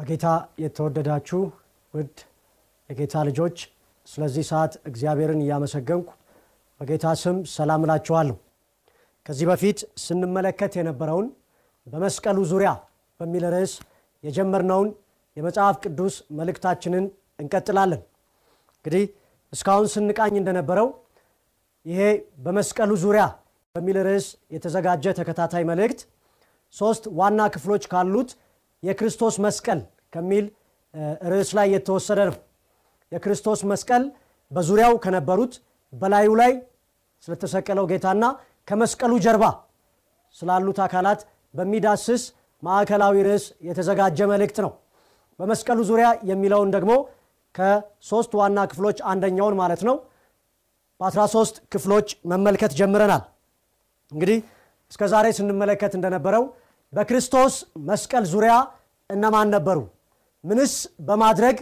በጌታ የተወደዳችሁ ውድ የጌታ ልጆች ስለዚህ ሰዓት እግዚአብሔርን እያመሰገንኩ በጌታ ስም ሰላም እላችኋለሁ። ከዚህ በፊት ስንመለከት የነበረውን በመስቀሉ ዙሪያ በሚል ርዕስ የጀመርነውን የመጽሐፍ ቅዱስ መልእክታችንን እንቀጥላለን። እንግዲህ እስካሁን ስንቃኝ እንደነበረው ይሄ በመስቀሉ ዙሪያ በሚል ርዕስ የተዘጋጀ ተከታታይ መልእክት ሶስት ዋና ክፍሎች ካሉት የክርስቶስ መስቀል ከሚል ርዕስ ላይ የተወሰደ ነው። የክርስቶስ መስቀል በዙሪያው ከነበሩት በላዩ ላይ ስለተሰቀለው ጌታና ከመስቀሉ ጀርባ ስላሉት አካላት በሚዳስስ ማዕከላዊ ርዕስ የተዘጋጀ መልእክት ነው። በመስቀሉ ዙሪያ የሚለውን ደግሞ ከሶስት ዋና ክፍሎች አንደኛውን ማለት ነው በ13 ክፍሎች መመልከት ጀምረናል። እንግዲህ እስከ ዛሬ ስንመለከት እንደነበረው በክርስቶስ መስቀል ዙሪያ እነማን ነበሩ? ምንስ በማድረግ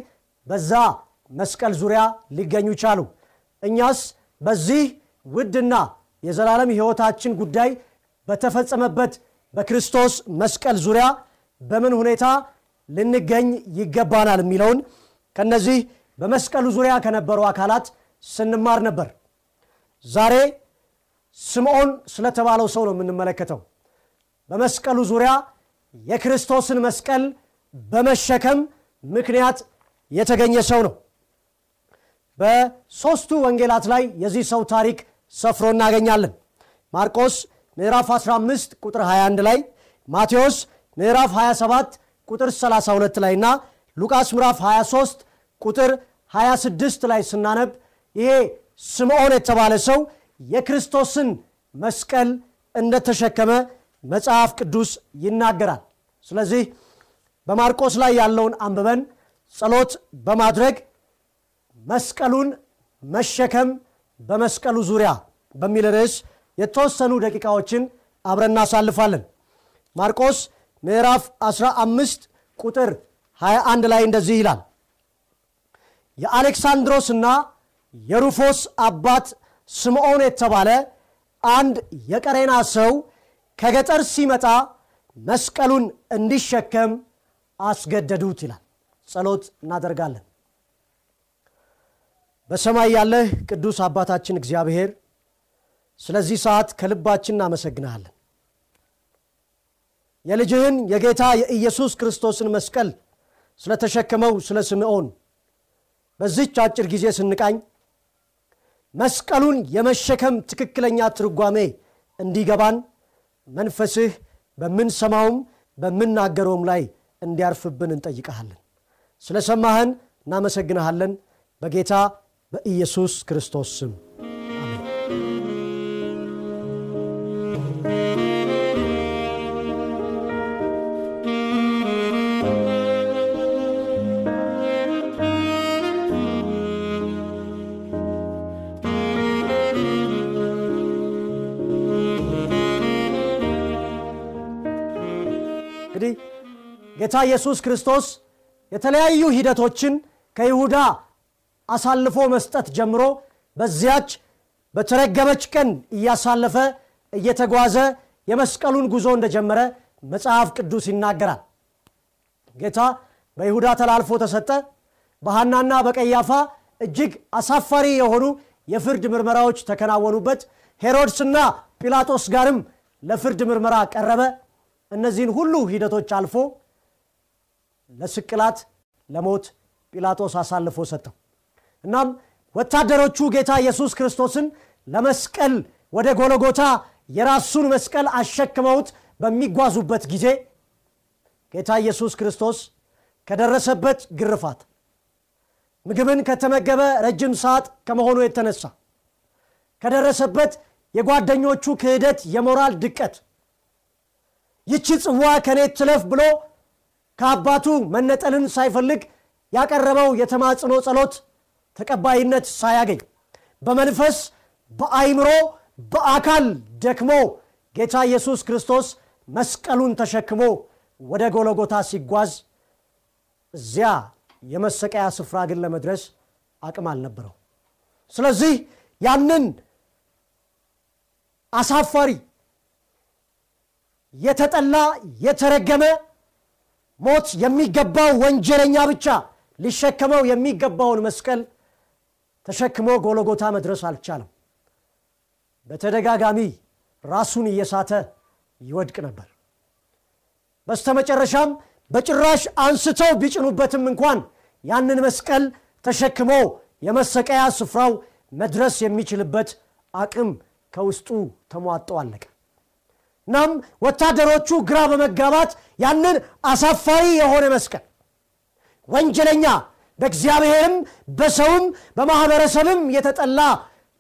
በዛ መስቀል ዙሪያ ሊገኙ ቻሉ? እኛስ በዚህ ውድና የዘላለም ሕይወታችን ጉዳይ በተፈጸመበት በክርስቶስ መስቀል ዙሪያ በምን ሁኔታ ልንገኝ ይገባናል የሚለውን ከነዚህ በመስቀሉ ዙሪያ ከነበሩ አካላት ስንማር ነበር። ዛሬ ስምዖን ስለተባለው ሰው ነው የምንመለከተው። በመስቀሉ ዙሪያ የክርስቶስን መስቀል በመሸከም ምክንያት የተገኘ ሰው ነው። በሦስቱ ወንጌላት ላይ የዚህ ሰው ታሪክ ሰፍሮ እናገኛለን። ማርቆስ ምዕራፍ 15 ቁጥር 21 ላይ፣ ማቴዎስ ምዕራፍ 27 ቁጥር 32 ላይ እና ሉቃስ ምዕራፍ 23 ቁጥር 26 ላይ ስናነብ ይሄ ስምዖን የተባለ ሰው የክርስቶስን መስቀል እንደተሸከመ መጽሐፍ ቅዱስ ይናገራል። ስለዚህ በማርቆስ ላይ ያለውን አንብበን ጸሎት በማድረግ መስቀሉን መሸከም በመስቀሉ ዙሪያ በሚል ርዕስ የተወሰኑ ደቂቃዎችን አብረን እናሳልፋለን። ማርቆስ ምዕራፍ 15 ቁጥር 21 ላይ እንደዚህ ይላል የአሌክሳንድሮስና የሩፎስ አባት ስምዖን የተባለ አንድ የቀሬና ሰው ከገጠር ሲመጣ መስቀሉን እንዲሸከም አስገደዱት ይላል። ጸሎት እናደርጋለን። በሰማይ ያለህ ቅዱስ አባታችን እግዚአብሔር ስለዚህ ሰዓት ከልባችን እናመሰግንሃለን። የልጅህን የጌታ የኢየሱስ ክርስቶስን መስቀል ስለተሸከመው ስለ ስምዖን በዚች አጭር ጊዜ ስንቃኝ መስቀሉን የመሸከም ትክክለኛ ትርጓሜ እንዲገባን መንፈስህ በምንሰማውም በምናገረውም ላይ እንዲያርፍብን እንጠይቀሃለን። ስለ ሰማህን እናመሰግንሃለን። በጌታ በኢየሱስ ክርስቶስ ስም ጌታ ኢየሱስ ክርስቶስ የተለያዩ ሂደቶችን ከይሁዳ አሳልፎ መስጠት ጀምሮ በዚያች በተረገመች ቀን እያሳለፈ እየተጓዘ የመስቀሉን ጉዞ እንደጀመረ መጽሐፍ ቅዱስ ይናገራል። ጌታ በይሁዳ ተላልፎ ተሰጠ። በሐናና በቀያፋ እጅግ አሳፋሪ የሆኑ የፍርድ ምርመራዎች ተከናወኑበት። ሄሮድስና ጲላጦስ ጋርም ለፍርድ ምርመራ ቀረበ። እነዚህን ሁሉ ሂደቶች አልፎ ለስቅላት ለሞት ጲላጦስ አሳልፎ ሰጠው። እናም ወታደሮቹ ጌታ ኢየሱስ ክርስቶስን ለመስቀል ወደ ጎለጎታ የራሱን መስቀል አሸክመውት በሚጓዙበት ጊዜ ጌታ ኢየሱስ ክርስቶስ ከደረሰበት ግርፋት ምግብን ከተመገበ ረጅም ሰዓት ከመሆኑ የተነሳ ከደረሰበት የጓደኞቹ ክህደት፣ የሞራል ድቀት ይቺ ጽዋ ከኔ ትለፍ ብሎ ከአባቱ መነጠልን ሳይፈልግ ያቀረበው የተማጽኖ ጸሎት ተቀባይነት ሳያገኝ በመንፈስ በአይምሮ በአካል ደክሞ ጌታ ኢየሱስ ክርስቶስ መስቀሉን ተሸክሞ ወደ ጎለጎታ ሲጓዝ እዚያ የመሰቀያ ስፍራ ግን ለመድረስ አቅም አልነበረው። ስለዚህ ያንን አሳፋሪ የተጠላ የተረገመ ሞት የሚገባው ወንጀለኛ ብቻ ሊሸከመው የሚገባውን መስቀል ተሸክሞ ጎለጎታ መድረስ አልቻለም። በተደጋጋሚ ራሱን እየሳተ ይወድቅ ነበር። በስተመጨረሻም በጭራሽ አንስተው ቢጭኑበትም እንኳን ያንን መስቀል ተሸክሞ የመሰቀያ ስፍራው መድረስ የሚችልበት አቅም ከውስጡ ተሟጦ አለቀ። እናም ወታደሮቹ ግራ በመጋባት ያንን አሳፋሪ የሆነ መስቀል ወንጀለኛ በእግዚአብሔርም በሰውም በማኅበረሰብም የተጠላ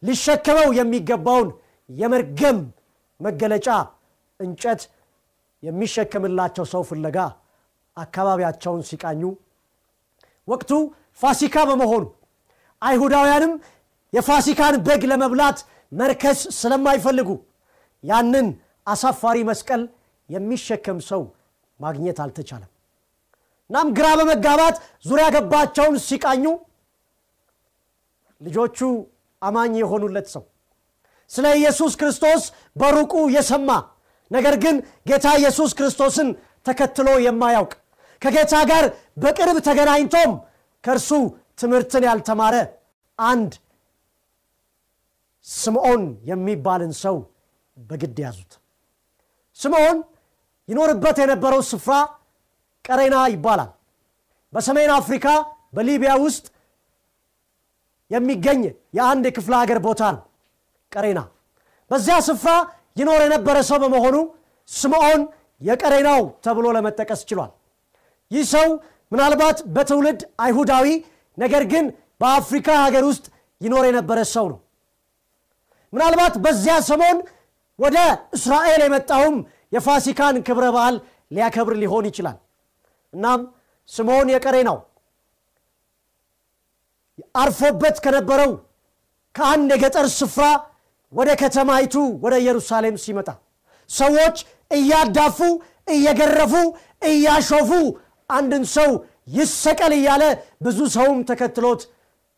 ሊሸከመው የሚገባውን የመርገም መገለጫ እንጨት የሚሸከምላቸው ሰው ፍለጋ አካባቢያቸውን ሲቃኙ ወቅቱ ፋሲካ በመሆኑ አይሁዳውያንም የፋሲካን በግ ለመብላት መርከስ ስለማይፈልጉ ያንን አሳፋሪ መስቀል የሚሸከም ሰው ማግኘት አልተቻለም። እናም ግራ በመጋባት ዙሪያ ገባቸውን ሲቃኙ ልጆቹ አማኝ የሆኑለት ሰው ስለ ኢየሱስ ክርስቶስ በሩቁ የሰማ ነገር ግን ጌታ ኢየሱስ ክርስቶስን ተከትሎ የማያውቅ ከጌታ ጋር በቅርብ ተገናኝቶም ከእርሱ ትምህርትን ያልተማረ አንድ ስምዖን የሚባልን ሰው በግድ ያዙት። ስምዖን ይኖርበት የነበረው ስፍራ ቀሬና ይባላል። በሰሜን አፍሪካ በሊቢያ ውስጥ የሚገኝ የአንድ የክፍለ ሀገር ቦታ ነው ቀሬና። በዚያ ስፍራ ይኖር የነበረ ሰው በመሆኑ ስምዖን የቀሬናው ተብሎ ለመጠቀስ ችሏል። ይህ ሰው ምናልባት በትውልድ አይሁዳዊ ነገር ግን በአፍሪካ ሀገር ውስጥ ይኖር የነበረ ሰው ነው። ምናልባት በዚያ ሰሞን ወደ እስራኤል የመጣውም የፋሲካን ክብረ በዓል ሊያከብር ሊሆን ይችላል። እናም ስምዖን የቀሬናው አርፎበት ከነበረው ከአንድ የገጠር ስፍራ ወደ ከተማይቱ ወደ ኢየሩሳሌም ሲመጣ ሰዎች እያዳፉ እየገረፉ እያሾፉ አንድን ሰው ይሰቀል እያለ ብዙ ሰውም ተከትሎት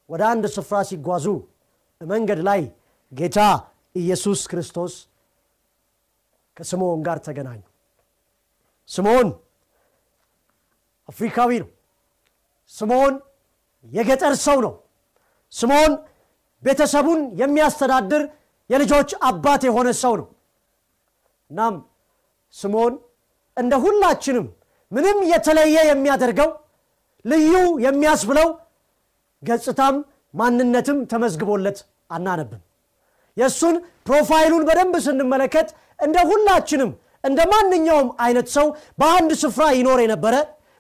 ወደ አንድ ስፍራ ሲጓዙ መንገድ ላይ ጌታ ኢየሱስ ክርስቶስ ከስምዖን ጋር ተገናኙ። ስምዖን አፍሪካዊ ነው። ስምዖን የገጠር ሰው ነው። ስምዖን ቤተሰቡን የሚያስተዳድር የልጆች አባት የሆነ ሰው ነው። እናም ስምዖን እንደ ሁላችንም ምንም የተለየ የሚያደርገው ልዩ የሚያስብለው ገጽታም ማንነትም ተመዝግቦለት አናነብም። የእሱን profile ኡን በደንብ ስንመለከት እንደ ሁላችንም እንደ ማንኛውም አይነት ሰው በአንድ ስፍራ ይኖር የነበረ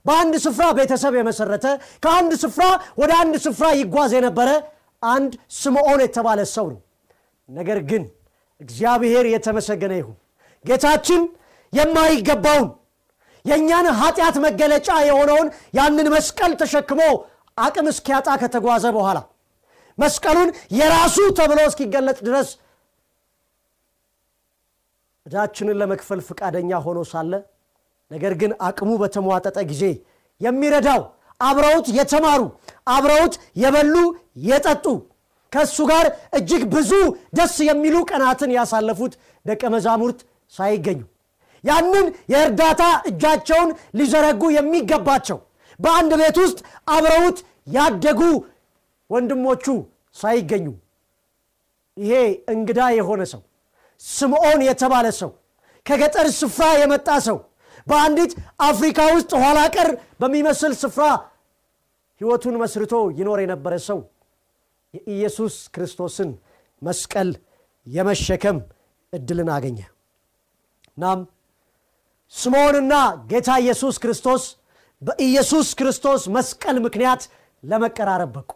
በአንድ ስፍራ ቤተሰብ የመሰረተ ከአንድ ስፍራ ወደ አንድ ስፍራ ይጓዝ የነበረ አንድ ስምዖን የተባለ ሰው ነው። ነገር ግን እግዚአብሔር የተመሰገነ ይሁን ጌታችን የማይገባውን የእኛን ኃጢአት መገለጫ የሆነውን ያንን መስቀል ተሸክሞ አቅም እስኪያጣ ከተጓዘ በኋላ መስቀሉን የራሱ ተብሎ እስኪገለጽ ድረስ ዕዳችንን ለመክፈል ፈቃደኛ ሆኖ ሳለ ነገር ግን አቅሙ በተሟጠጠ ጊዜ የሚረዳው አብረውት የተማሩ አብረውት የበሉ የጠጡ ከእሱ ጋር እጅግ ብዙ ደስ የሚሉ ቀናትን ያሳለፉት ደቀ መዛሙርት ሳይገኙ ያንን የእርዳታ እጃቸውን ሊዘረጉ የሚገባቸው በአንድ ቤት ውስጥ አብረውት ያደጉ ወንድሞቹ ሳይገኙ። ይሄ እንግዳ የሆነ ሰው ስምዖን የተባለ ሰው ከገጠር ስፍራ የመጣ ሰው በአንዲት አፍሪካ ውስጥ ኋላ ቀር በሚመስል ስፍራ ሕይወቱን መስርቶ ይኖር የነበረ ሰው የኢየሱስ ክርስቶስን መስቀል የመሸከም እድልን አገኘ። እናም ስምዖንና ጌታ ኢየሱስ ክርስቶስ በኢየሱስ ክርስቶስ መስቀል ምክንያት ለመቀራረብ በቁ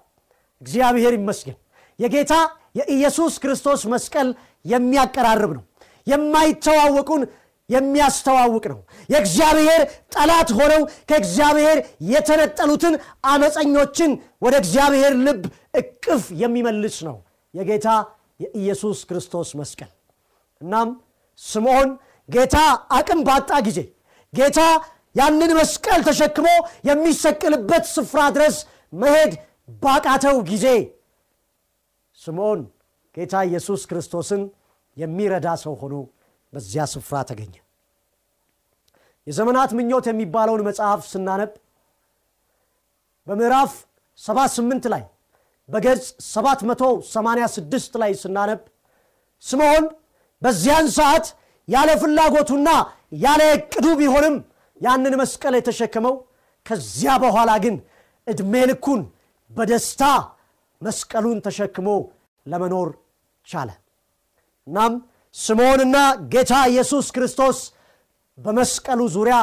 እግዚአብሔር ይመስገን የጌታ የኢየሱስ ክርስቶስ መስቀል የሚያቀራርብ ነው። የማይተዋወቁን የሚያስተዋውቅ ነው። የእግዚአብሔር ጠላት ሆነው ከእግዚአብሔር የተነጠሉትን አመፀኞችን ወደ እግዚአብሔር ልብ እቅፍ የሚመልስ ነው የጌታ የኢየሱስ ክርስቶስ መስቀል። እናም ስምዖን ጌታ አቅም ባጣ ጊዜ ጌታ ያንን መስቀል ተሸክሞ የሚሰቅልበት ስፍራ ድረስ መሄድ ባቃተው ጊዜ ስምዖን ጌታ ኢየሱስ ክርስቶስን የሚረዳ ሰው ሆኖ በዚያ ስፍራ ተገኘ። የዘመናት ምኞት የሚባለውን መጽሐፍ ስናነብ በምዕራፍ 78 ላይ በገጽ 786 ላይ ስናነብ ስምዖን በዚያን ሰዓት ያለ ፍላጎቱና ያለ እቅዱ ቢሆንም ያንን መስቀል የተሸከመው ከዚያ በኋላ ግን ዕድሜ ልኩን በደስታ መስቀሉን ተሸክሞ ለመኖር ቻለ። እናም ስምዖንና ጌታ ኢየሱስ ክርስቶስ በመስቀሉ ዙሪያ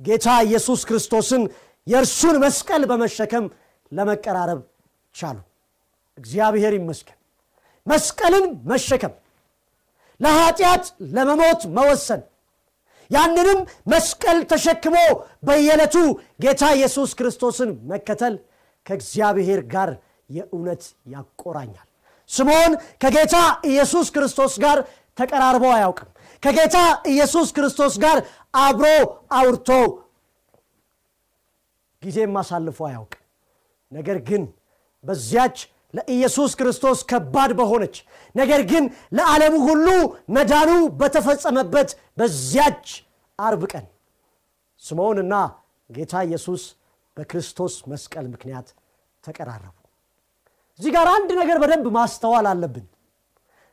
ጌታ ኢየሱስ ክርስቶስን የእርሱን መስቀል በመሸከም ለመቀራረብ ቻሉ። እግዚአብሔር ይመስገን። መስቀልን መሸከም ለኃጢአት ለመሞት መወሰን ያንንም መስቀል ተሸክሞ በየዕለቱ ጌታ ኢየሱስ ክርስቶስን መከተል ከእግዚአብሔር ጋር የእውነት ያቆራኛል ስምዖን ከጌታ ኢየሱስ ክርስቶስ ጋር ተቀራርቦ አያውቅም። ከጌታ ኢየሱስ ክርስቶስ ጋር አብሮ አውርቶ ጊዜም አሳልፎ አያውቅም። ነገር ግን በዚያች ለኢየሱስ ክርስቶስ ከባድ በሆነች ነገር ግን ለዓለሙ ሁሉ መዳኑ በተፈጸመበት በዚያች አርብ ቀን ስምዖንና ጌታ ኢየሱስ በክርስቶስ መስቀል ምክንያት ተቀራረቡ እዚህ ጋር አንድ ነገር በደንብ ማስተዋል አለብን።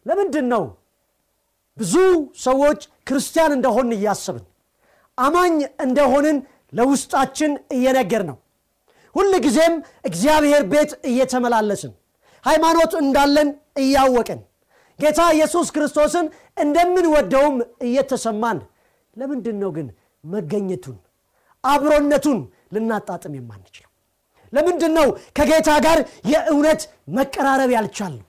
ለምንድን ነው ብዙ ሰዎች ክርስቲያን እንደሆን እያሰብን አማኝ እንደሆንን ለውስጣችን እየነገር ነው ሁል ጊዜም እግዚአብሔር ቤት እየተመላለስን ሃይማኖት እንዳለን እያወቅን ጌታ ኢየሱስ ክርስቶስን እንደምንወደውም እየተሰማን ለምንድን ነው ግን መገኘቱን አብሮነቱን ልናጣጥም የማንችለው ለምንድን ነው ከጌታ ጋር የእውነት መቀራረብ ያልቻልነው?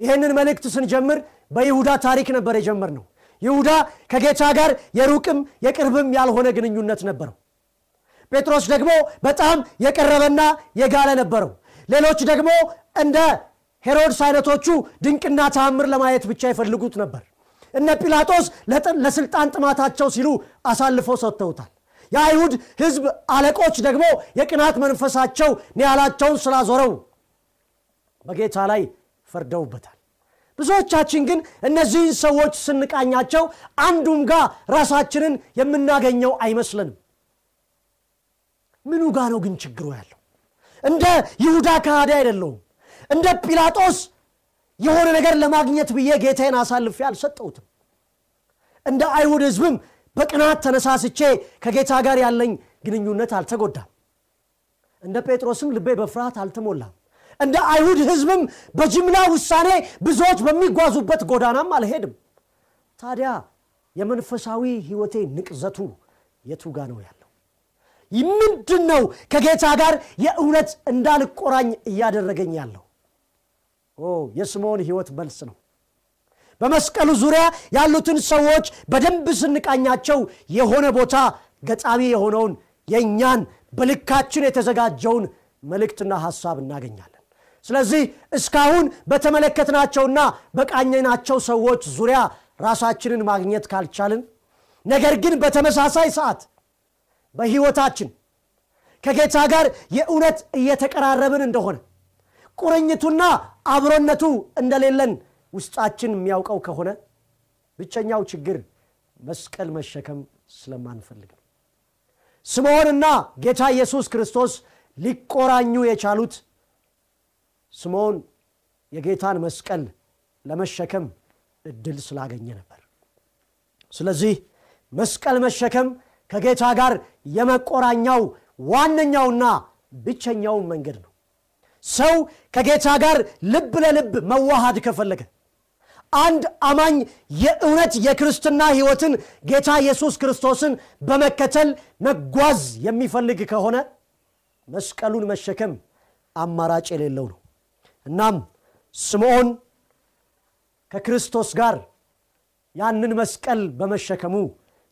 ይህንን መልእክት ስንጀምር በይሁዳ ታሪክ ነበር የጀመር ነው ይሁዳ ከጌታ ጋር የሩቅም የቅርብም ያልሆነ ግንኙነት ነበረው። ጴጥሮስ ደግሞ በጣም የቀረበና የጋለ ነበረው። ሌሎች ደግሞ እንደ ሄሮድስ አይነቶቹ ድንቅና ተአምር ለማየት ብቻ ይፈልጉት ነበር። እነ ጲላጦስ ለስልጣን ጥማታቸው ሲሉ አሳልፈው ሰጥተውታል የአይሁድ ህዝብ አለቆች ደግሞ የቅናት መንፈሳቸው ኒያላቸውን ስላዞረው በጌታ ላይ ፈርደውበታል። ብዙዎቻችን ግን እነዚህን ሰዎች ስንቃኛቸው አንዱም ጋር ራሳችንን የምናገኘው አይመስለንም። ምኑ ጋ ነው ግን ችግሩ ያለው? እንደ ይሁዳ ከሃዲ አይደለውም እንደ ጲላጦስ የሆነ ነገር ለማግኘት ብዬ ጌታዬን አሳልፌ አልሰጠውትም እንደ አይሁድ ህዝብም በቅናት ተነሳስቼ ከጌታ ጋር ያለኝ ግንኙነት አልተጎዳም። እንደ ጴጥሮስም ልቤ በፍርሃት አልተሞላም። እንደ አይሁድ ህዝብም በጅምላ ውሳኔ ብዙዎች በሚጓዙበት ጎዳናም አልሄድም። ታዲያ የመንፈሳዊ ህይወቴ ንቅዘቱ የቱ ጋ ነው ያለው? ምንድን ነው ከጌታ ጋር የእውነት እንዳልቆራኝ እያደረገኝ ያለው? የስምዖን ህይወት መልስ ነው በመስቀሉ ዙሪያ ያሉትን ሰዎች በደንብ ስንቃኛቸው የሆነ ቦታ ገጣሚ የሆነውን የእኛን በልካችን የተዘጋጀውን መልእክትና ሐሳብ እናገኛለን። ስለዚህ እስካሁን በተመለከትናቸውና በቃኘናቸው ሰዎች ዙሪያ ራሳችንን ማግኘት ካልቻልን ነገር ግን በተመሳሳይ ሰዓት በህይወታችን ከጌታ ጋር የእውነት እየተቀራረብን እንደሆነ ቁርኝቱና አብሮነቱ እንደሌለን ውስጣችን የሚያውቀው ከሆነ ብቸኛው ችግር መስቀል መሸከም ስለማንፈልግ ነው። ስምዖንና ጌታ ኢየሱስ ክርስቶስ ሊቆራኙ የቻሉት ስምዖን የጌታን መስቀል ለመሸከም እድል ስላገኘ ነበር። ስለዚህ መስቀል መሸከም ከጌታ ጋር የመቆራኛው ዋነኛውና ብቸኛው መንገድ ነው። ሰው ከጌታ ጋር ልብ ለልብ መዋሃድ ከፈለገ አንድ አማኝ የእውነት የክርስትና ህይወትን ጌታ ኢየሱስ ክርስቶስን በመከተል መጓዝ የሚፈልግ ከሆነ መስቀሉን መሸከም አማራጭ የሌለው ነው። እናም ስምዖን ከክርስቶስ ጋር ያንን መስቀል በመሸከሙ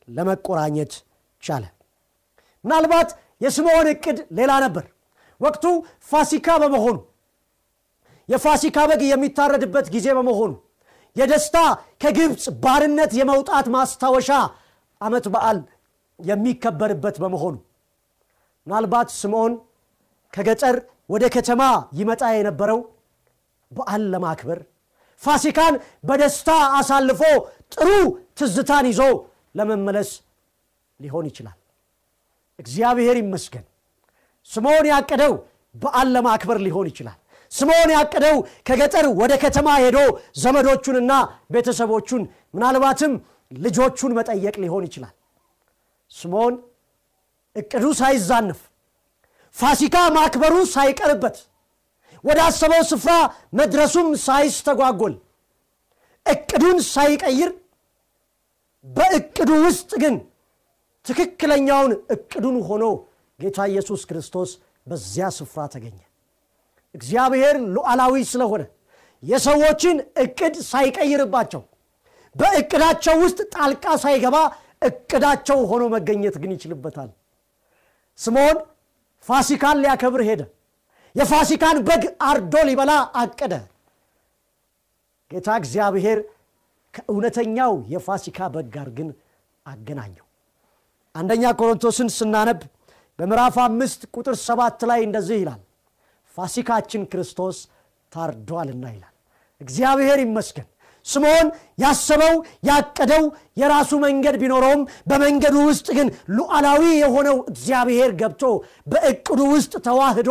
ለመቆራኘት ቻለ። ምናልባት የስምዖን እቅድ ሌላ ነበር። ወቅቱ ፋሲካ በመሆኑ የፋሲካ በግ የሚታረድበት ጊዜ በመሆኑ የደስታ ከግብፅ ባርነት የመውጣት ማስታወሻ ዓመት በዓል የሚከበርበት በመሆኑ። ምናልባት ስምዖን ከገጠር ወደ ከተማ ይመጣ የነበረው በዓል ለማክበር ፋሲካን በደስታ አሳልፎ ጥሩ ትዝታን ይዞ ለመመለስ ሊሆን ይችላል። እግዚአብሔር ይመስገን ስምዖን ያቀደው በዓል ለማክበር ሊሆን ይችላል ስምዖን ያቀደው ከገጠር ወደ ከተማ ሄዶ ዘመዶቹንና ቤተሰቦቹን ምናልባትም ልጆቹን መጠየቅ ሊሆን ይችላል። ስምዖን እቅዱ ሳይዛነፍ ፋሲካ ማክበሩ ሳይቀርበት ወደ አሰበው ስፍራ መድረሱም ሳይስተጓጎል እቅዱን ሳይቀይር በእቅዱ ውስጥ ግን ትክክለኛውን እቅዱን ሆኖ ጌታ ኢየሱስ ክርስቶስ በዚያ ስፍራ ተገኘ እግዚአብሔር ሉዓላዊ ስለሆነ የሰዎችን እቅድ ሳይቀይርባቸው በእቅዳቸው ውስጥ ጣልቃ ሳይገባ እቅዳቸው ሆኖ መገኘት ግን ይችልበታል። ስምዖን ፋሲካን ሊያከብር ሄደ። የፋሲካን በግ አርዶ ሊበላ አቀደ። ጌታ እግዚአብሔር ከእውነተኛው የፋሲካ በግ ጋር ግን አገናኘው። አንደኛ ቆሮንቶስን ስናነብ በምዕራፍ አምስት ቁጥር ሰባት ላይ እንደዚህ ይላል ፋሲካችን ክርስቶስ ታርዷልና ይላል። እግዚአብሔር ይመስገን። ስምዖን ያሰበው ያቀደው የራሱ መንገድ ቢኖረውም በመንገዱ ውስጥ ግን ሉዓላዊ የሆነው እግዚአብሔር ገብቶ በእቅዱ ውስጥ ተዋህዶ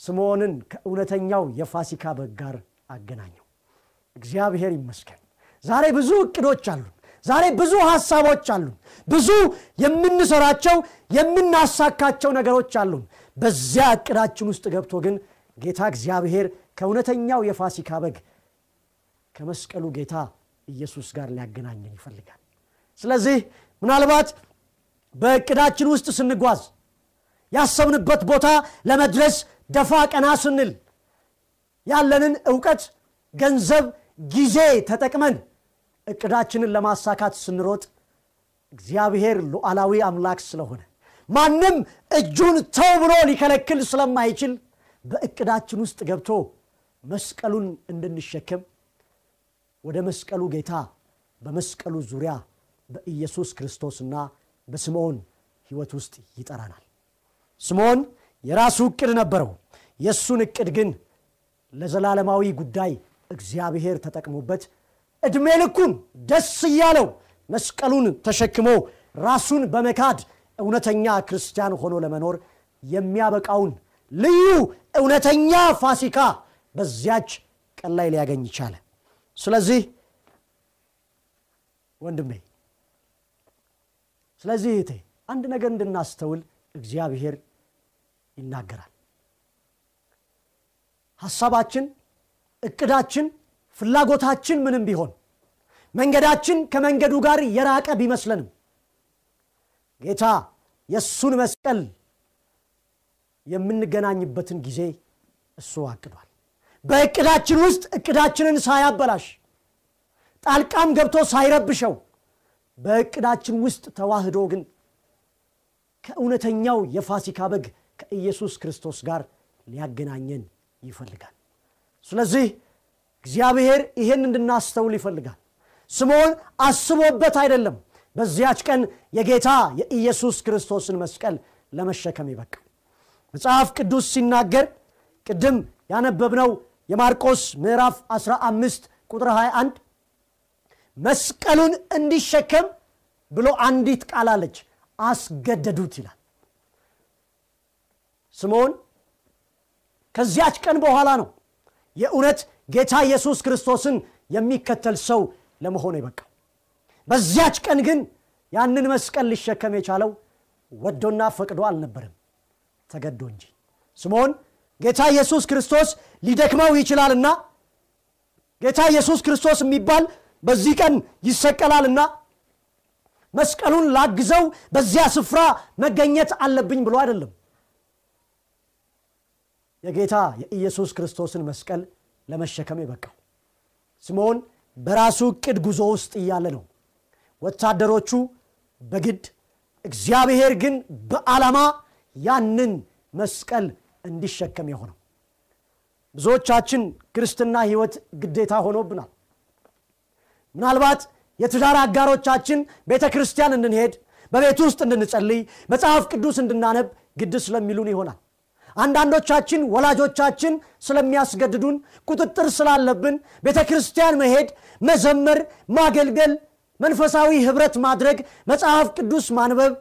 ስምዖንን ከእውነተኛው የፋሲካ በግ ጋር አገናኘው። እግዚአብሔር ይመስገን። ዛሬ ብዙ እቅዶች አሉን። ዛሬ ብዙ ሀሳቦች አሉን። ብዙ የምንሰራቸው የምናሳካቸው ነገሮች አሉን በዚያ እቅዳችን ውስጥ ገብቶ ግን ጌታ እግዚአብሔር ከእውነተኛው የፋሲካ በግ ከመስቀሉ ጌታ ኢየሱስ ጋር ሊያገናኘን ይፈልጋል። ስለዚህ ምናልባት በእቅዳችን ውስጥ ስንጓዝ ያሰብንበት ቦታ ለመድረስ ደፋ ቀና ስንል ያለንን እውቀት ገንዘብ ጊዜ ተጠቅመን እቅዳችንን ለማሳካት ስንሮጥ እግዚአብሔር ሉዓላዊ አምላክ ስለሆነ ማንም እጁን ተው ብሎ ሊከለክል ስለማይችል በእቅዳችን ውስጥ ገብቶ መስቀሉን እንድንሸከም ወደ መስቀሉ ጌታ በመስቀሉ ዙሪያ በኢየሱስ ክርስቶስና በስምዖን ሕይወት ውስጥ ይጠራናል። ስምዖን የራሱ እቅድ ነበረው። የእሱን እቅድ ግን ለዘላለማዊ ጉዳይ እግዚአብሔር ተጠቅሞበት ዕድሜ ልኩን ደስ እያለው መስቀሉን ተሸክሞ ራሱን በመካድ እውነተኛ ክርስቲያን ሆኖ ለመኖር የሚያበቃውን ልዩ እውነተኛ ፋሲካ በዚያች ቀን ላይ ሊያገኝ ይቻለ። ስለዚህ ወንድሜ ስለዚህ እህቴ አንድ ነገር እንድናስተውል እግዚአብሔር ይናገራል። ሐሳባችን እቅዳችን ፍላጎታችን ምንም ቢሆን መንገዳችን ከመንገዱ ጋር የራቀ ቢመስለንም ጌታ የእሱን መስቀል የምንገናኝበትን ጊዜ እሱ አቅዷል። በእቅዳችን ውስጥ እቅዳችንን ሳያበላሽ ጣልቃም ገብቶ ሳይረብሸው በእቅዳችን ውስጥ ተዋህዶ ግን ከእውነተኛው የፋሲካ በግ ከኢየሱስ ክርስቶስ ጋር ሊያገናኘን ይፈልጋል። ስለዚህ እግዚአብሔር ይህን እንድናስተውል ይፈልጋል። ስምዖን አስቦበት አይደለም በዚያች ቀን የጌታ የኢየሱስ ክርስቶስን መስቀል ለመሸከም ይበቃ። መጽሐፍ ቅዱስ ሲናገር ቅድም ያነበብነው የማርቆስ ምዕራፍ 15 ቁጥር 21 መስቀሉን እንዲሸከም ብሎ አንዲት ቃል አለች አስገደዱት ይላል። ስምዖን ከዚያች ቀን በኋላ ነው የእውነት ጌታ ኢየሱስ ክርስቶስን የሚከተል ሰው ለመሆን የበቃው በዚያች ቀን ግን ያንን መስቀል ሊሸከም የቻለው ወዶና ፈቅዶ አልነበርም ተገዶ እንጂ። ስምዖን ጌታ ኢየሱስ ክርስቶስ ሊደክመው ይችላልና ጌታ ኢየሱስ ክርስቶስ የሚባል በዚህ ቀን ይሰቀላልና መስቀሉን ላግዘው በዚያ ስፍራ መገኘት አለብኝ ብሎ አይደለም። የጌታ የኢየሱስ ክርስቶስን መስቀል ለመሸከም የበቃው ስምዖን በራሱ ዕቅድ ጉዞ ውስጥ እያለ ነው ወታደሮቹ በግድ እግዚአብሔር ግን በዓላማ ያንን መስቀል እንዲሸከም የሆነው። ብዙዎቻችን ክርስትና ህይወት ግዴታ ሆኖብናል። ምናልባት የትዳር አጋሮቻችን ቤተ ክርስቲያን እንድንሄድ በቤት ውስጥ እንድንጸልይ መጽሐፍ ቅዱስ እንድናነብ ግድ ስለሚሉን ይሆናል። አንዳንዶቻችን ወላጆቻችን ስለሚያስገድዱን ቁጥጥር ስላለብን ቤተ ክርስቲያን መሄድ መዘመር ማገልገል መንፈሳዊ ህብረት ማድረግ መጽሐፍ ቅዱስ ማንበብ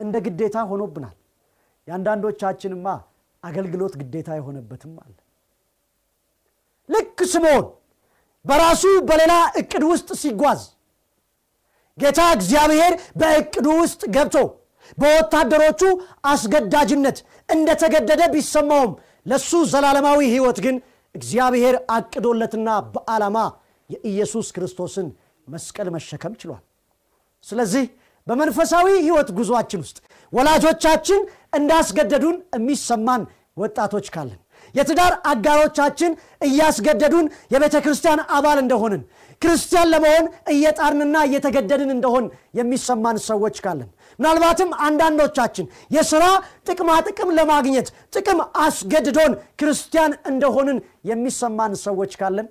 እንደ ግዴታ ሆኖብናል። የአንዳንዶቻችንማ አገልግሎት ግዴታ የሆነበትም አለ። ልክ ስምዖን በራሱ በሌላ እቅድ ውስጥ ሲጓዝ ጌታ እግዚአብሔር በእቅዱ ውስጥ ገብቶ በወታደሮቹ አስገዳጅነት እንደተገደደ ቢሰማውም ለሱ ዘላለማዊ ህይወት ግን እግዚአብሔር አቅዶለትና በዓላማ የኢየሱስ ክርስቶስን መስቀል መሸከም ችሏል። ስለዚህ በመንፈሳዊ ህይወት ጉዞአችን ውስጥ ወላጆቻችን እንዳስገደዱን የሚሰማን ወጣቶች ካለን የትዳር አጋሮቻችን እያስገደዱን የቤተ ክርስቲያን አባል እንደሆንን ክርስቲያን ለመሆን እየጣርንና እየተገደድን እንደሆን የሚሰማን ሰዎች ካለን ምናልባትም አንዳንዶቻችን የሥራ ጥቅማ ጥቅም ለማግኘት ጥቅም አስገድዶን ክርስቲያን እንደሆንን የሚሰማን ሰዎች ካለን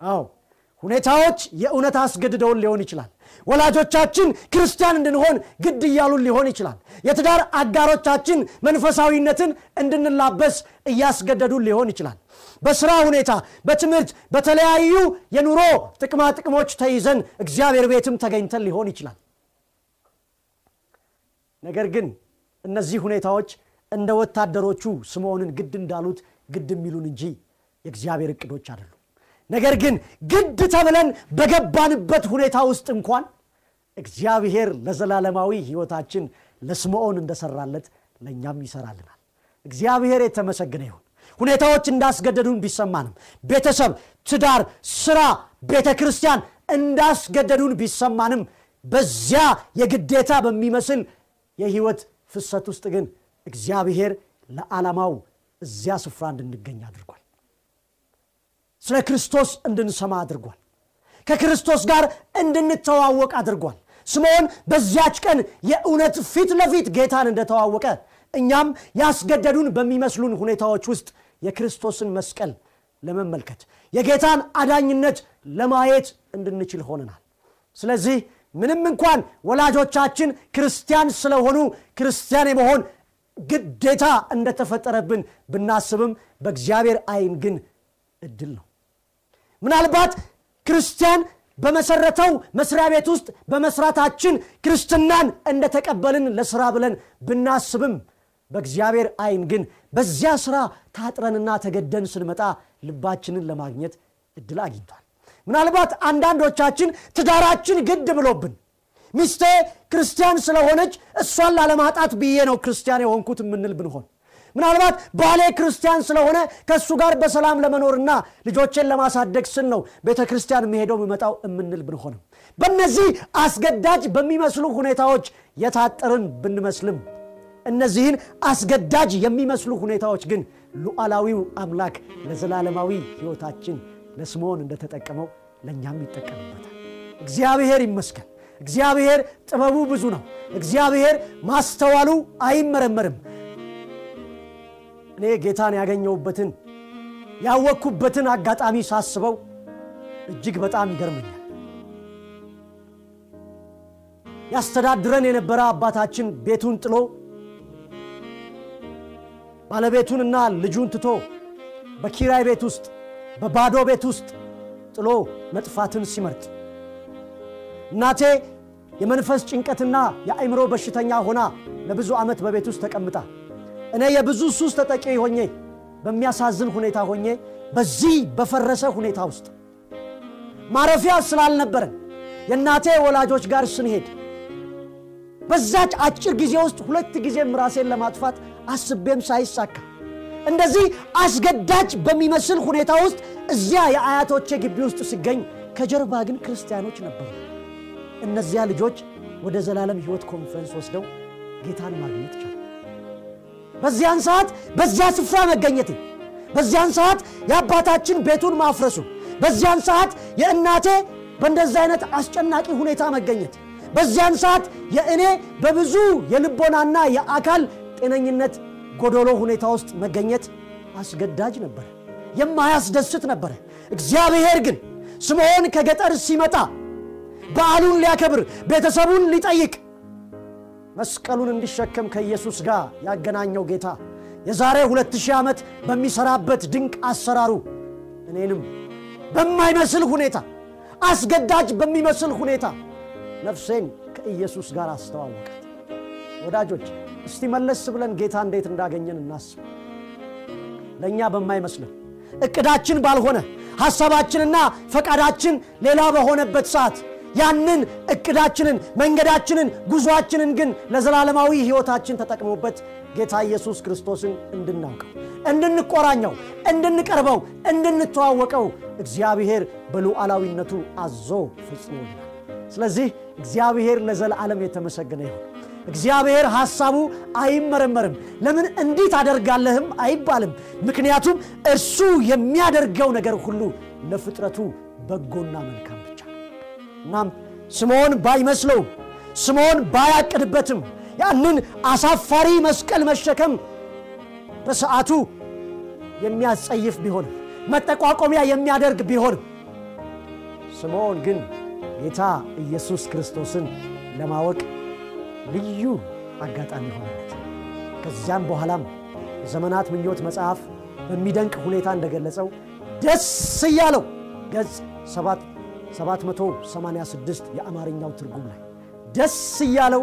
አዎ ሁኔታዎች የእውነት አስገድደውን ሊሆን ይችላል። ወላጆቻችን ክርስቲያን እንድንሆን ግድ እያሉን ሊሆን ይችላል። የትዳር አጋሮቻችን መንፈሳዊነትን እንድንላበስ እያስገደዱን ሊሆን ይችላል። በስራ ሁኔታ በትምህርት በተለያዩ የኑሮ ጥቅማ ጥቅሞች ተይዘን እግዚአብሔር ቤትም ተገኝተን ሊሆን ይችላል። ነገር ግን እነዚህ ሁኔታዎች እንደ ወታደሮቹ ስምዖንን ግድ እንዳሉት ግድ የሚሉን እንጂ የእግዚአብሔር እቅዶች አይደሉም ነገር ግን ግድ ተብለን በገባንበት ሁኔታ ውስጥ እንኳን እግዚአብሔር ለዘላለማዊ ህይወታችን ለስምዖን እንደሰራለት ለእኛም ይሰራልናል። እግዚአብሔር የተመሰገነ ይሁን። ሁኔታዎች እንዳስገደዱን ቢሰማንም ቤተሰብ ትዳር ስራ ቤተ ክርስቲያን እንዳስገደዱን ቢሰማንም በዚያ የግዴታ በሚመስል የህይወት ፍሰት ውስጥ ግን እግዚአብሔር ለዓላማው እዚያ ስፍራ እንድንገኝ አድርጓል ስለ ክርስቶስ እንድንሰማ አድርጓል። ከክርስቶስ ጋር እንድንተዋወቅ አድርጓል። ስምዖን በዚያች ቀን የእውነት ፊት ለፊት ጌታን እንደተዋወቀ እኛም ያስገደዱን በሚመስሉን ሁኔታዎች ውስጥ የክርስቶስን መስቀል ለመመልከት የጌታን አዳኝነት ለማየት እንድንችል ሆነናል። ስለዚህ ምንም እንኳን ወላጆቻችን ክርስቲያን ስለሆኑ ክርስቲያን የመሆን ግዴታ እንደተፈጠረብን ብናስብም በእግዚአብሔር አይን ግን እድል ነው ምናልባት ክርስቲያን በመሰረተው መስሪያ ቤት ውስጥ በመስራታችን ክርስትናን እንደተቀበልን ለስራ ብለን ብናስብም በእግዚአብሔር አይን ግን በዚያ ስራ ታጥረንና ተገደን ስንመጣ ልባችንን ለማግኘት እድል አግኝቷል። ምናልባት አንዳንዶቻችን ትዳራችን ግድ ብሎብን ሚስቴ ክርስቲያን ስለሆነች እሷን ላለማጣት ብዬ ነው ክርስቲያን የሆንኩት የምንል ብንሆን ምናልባት ባሌ ክርስቲያን ስለሆነ ከእሱ ጋር በሰላም ለመኖርና ልጆቼን ለማሳደግ ስል ነው ቤተ ክርስቲያን መሄደው የምመጣው የምንል ብንሆንም። በእነዚህ አስገዳጅ በሚመስሉ ሁኔታዎች የታጠርን ብንመስልም እነዚህን አስገዳጅ የሚመስሉ ሁኔታዎች ግን ሉዓላዊው አምላክ ለዘላለማዊ ህይወታችን ለስምዖን እንደተጠቀመው ለእኛም ይጠቀምበታል። እግዚአብሔር ይመስገን። እግዚአብሔር ጥበቡ ብዙ ነው። እግዚአብሔር ማስተዋሉ አይመረመርም እኔ ጌታን ያገኘሁበትን ያወቅኩበትን አጋጣሚ ሳስበው እጅግ በጣም ይገርመኛል። ያስተዳድረን የነበረ አባታችን ቤቱን ጥሎ ባለቤቱንና ልጁን ትቶ በኪራይ ቤት ውስጥ በባዶ ቤት ውስጥ ጥሎ መጥፋትን ሲመርጥ እናቴ የመንፈስ ጭንቀትና የአእምሮ በሽተኛ ሆና ለብዙ ዓመት በቤት ውስጥ ተቀምጣ እኔ የብዙ ሱስ ተጠቂ ሆኜ በሚያሳዝን ሁኔታ ሆኜ በዚህ በፈረሰ ሁኔታ ውስጥ ማረፊያ ስላልነበረን የእናቴ ወላጆች ጋር ስንሄድ በዛች አጭር ጊዜ ውስጥ ሁለት ጊዜም ራሴን ለማጥፋት አስቤም ሳይሳካ እንደዚህ አስገዳጅ በሚመስል ሁኔታ ውስጥ እዚያ የአያቶቼ ግቢ ውስጥ ሲገኝ ከጀርባ ግን ክርስቲያኖች ነበሩ። እነዚያ ልጆች ወደ ዘላለም ህይወት ኮንፈረንስ ወስደው ጌታን ማግኘት ቻሉ በዚያን ሰዓት በዚያ ስፍራ መገኘቴ በዚያን ሰዓት የአባታችን ቤቱን ማፍረሱ፣ በዚያን ሰዓት የእናቴ በእንደዚህ አይነት አስጨናቂ ሁኔታ መገኘት፣ በዚያን ሰዓት የእኔ በብዙ የልቦናና የአካል ጤነኝነት ጎዶሎ ሁኔታ ውስጥ መገኘት አስገዳጅ ነበረ፣ የማያስደስት ነበረ። እግዚአብሔር ግን ስምዖን ከገጠር ሲመጣ በዓሉን ሊያከብር ቤተሰቡን ሊጠይቅ መስቀሉን እንዲሸከም ከኢየሱስ ጋር ያገናኘው ጌታ የዛሬ ሁለት ሺህ ዓመት በሚሠራበት ድንቅ አሰራሩ እኔንም በማይመስል ሁኔታ አስገዳጅ በሚመስል ሁኔታ ነፍሴን ከኢየሱስ ጋር አስተዋወቃት። ወዳጆች እስቲ መለስ ብለን ጌታ እንዴት እንዳገኘን እናስብ። ለእኛ በማይመስልን እቅዳችን ባልሆነ ሐሳባችንና ፈቃዳችን ሌላ በሆነበት ሰዓት ያንን እቅዳችንን መንገዳችንን ጉዞአችንን ግን ለዘላለማዊ ሕይወታችን ተጠቅሞበት ጌታ ኢየሱስ ክርስቶስን እንድናውቀው እንድንቆራኘው እንድንቀርበው እንድንተዋወቀው እግዚአብሔር በሉዓላዊነቱ አዞ ፈጽሞልናል። ስለዚህ እግዚአብሔር ለዘላለም የተመሰገነ ይሁን። እግዚአብሔር ሐሳቡ አይመረመርም። ለምን እንዲህ ታደርጋለህም አይባልም። ምክንያቱም እርሱ የሚያደርገው ነገር ሁሉ ለፍጥረቱ በጎና መልካም እናም ስምዖን ባይመስለውም ስምዖን ባያቅድበትም ያንን አሳፋሪ መስቀል መሸከም በሰዓቱ የሚያስጸይፍ ቢሆንም መጠቋቆሚያ የሚያደርግ ቢሆንም ስምዖን ግን ጌታ ኢየሱስ ክርስቶስን ለማወቅ ልዩ አጋጣሚ ሆነለት። ከዚያም በኋላም የዘመናት ምኞት መጽሐፍ በሚደንቅ ሁኔታ እንደገለጸው ደስ እያለው ገጽ 786 የአማርኛው ትርጉም ላይ ደስ እያለው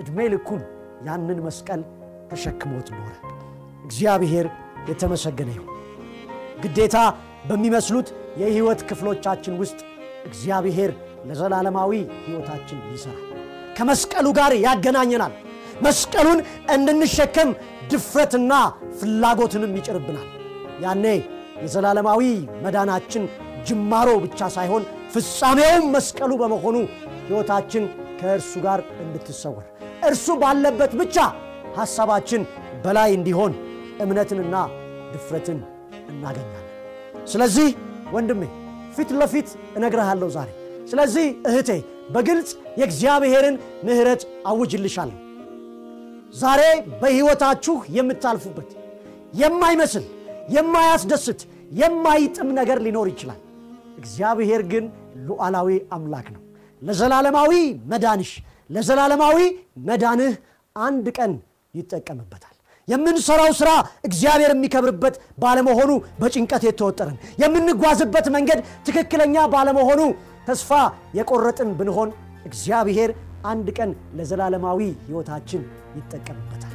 ዕድሜ ልኩን ያንን መስቀል ተሸክሞት ኖረ። እግዚአብሔር የተመሰገነ ይሁን። ግዴታ በሚመስሉት የሕይወት ክፍሎቻችን ውስጥ እግዚአብሔር ለዘላለማዊ ሕይወታችን ይሠራል። ከመስቀሉ ጋር ያገናኘናል። መስቀሉን እንድንሸከም ድፍረትና ፍላጎትንም ይጭርብናል። ያኔ የዘላለማዊ መዳናችን ጅማሮ ብቻ ሳይሆን ፍጻሜውም መስቀሉ በመሆኑ ሕይወታችን ከእርሱ ጋር እንድትሰወር እርሱ ባለበት ብቻ ሐሳባችን በላይ እንዲሆን እምነትንና ድፍረትን እናገኛለን። ስለዚህ ወንድሜ ፊት ለፊት እነግርሃለሁ ዛሬ። ስለዚህ እህቴ በግልጽ የእግዚአብሔርን ምሕረት አውጅልሻለሁ። ዛሬ በሕይወታችሁ የምታልፉበት የማይመስል የማያስደስት የማይጥም ነገር ሊኖር ይችላል። እግዚአብሔር ግን ሉዓላዊ አምላክ ነው። ለዘላለማዊ መዳንሽ ለዘላለማዊ መዳንህ አንድ ቀን ይጠቀምበታል። የምንሰራው ሥራ እግዚአብሔር የሚከብርበት ባለመሆኑ በጭንቀት የተወጠርን የምንጓዝበት መንገድ ትክክለኛ ባለመሆኑ ተስፋ የቆረጥን ብንሆን እግዚአብሔር አንድ ቀን ለዘላለማዊ ሕይወታችን ይጠቀምበታል።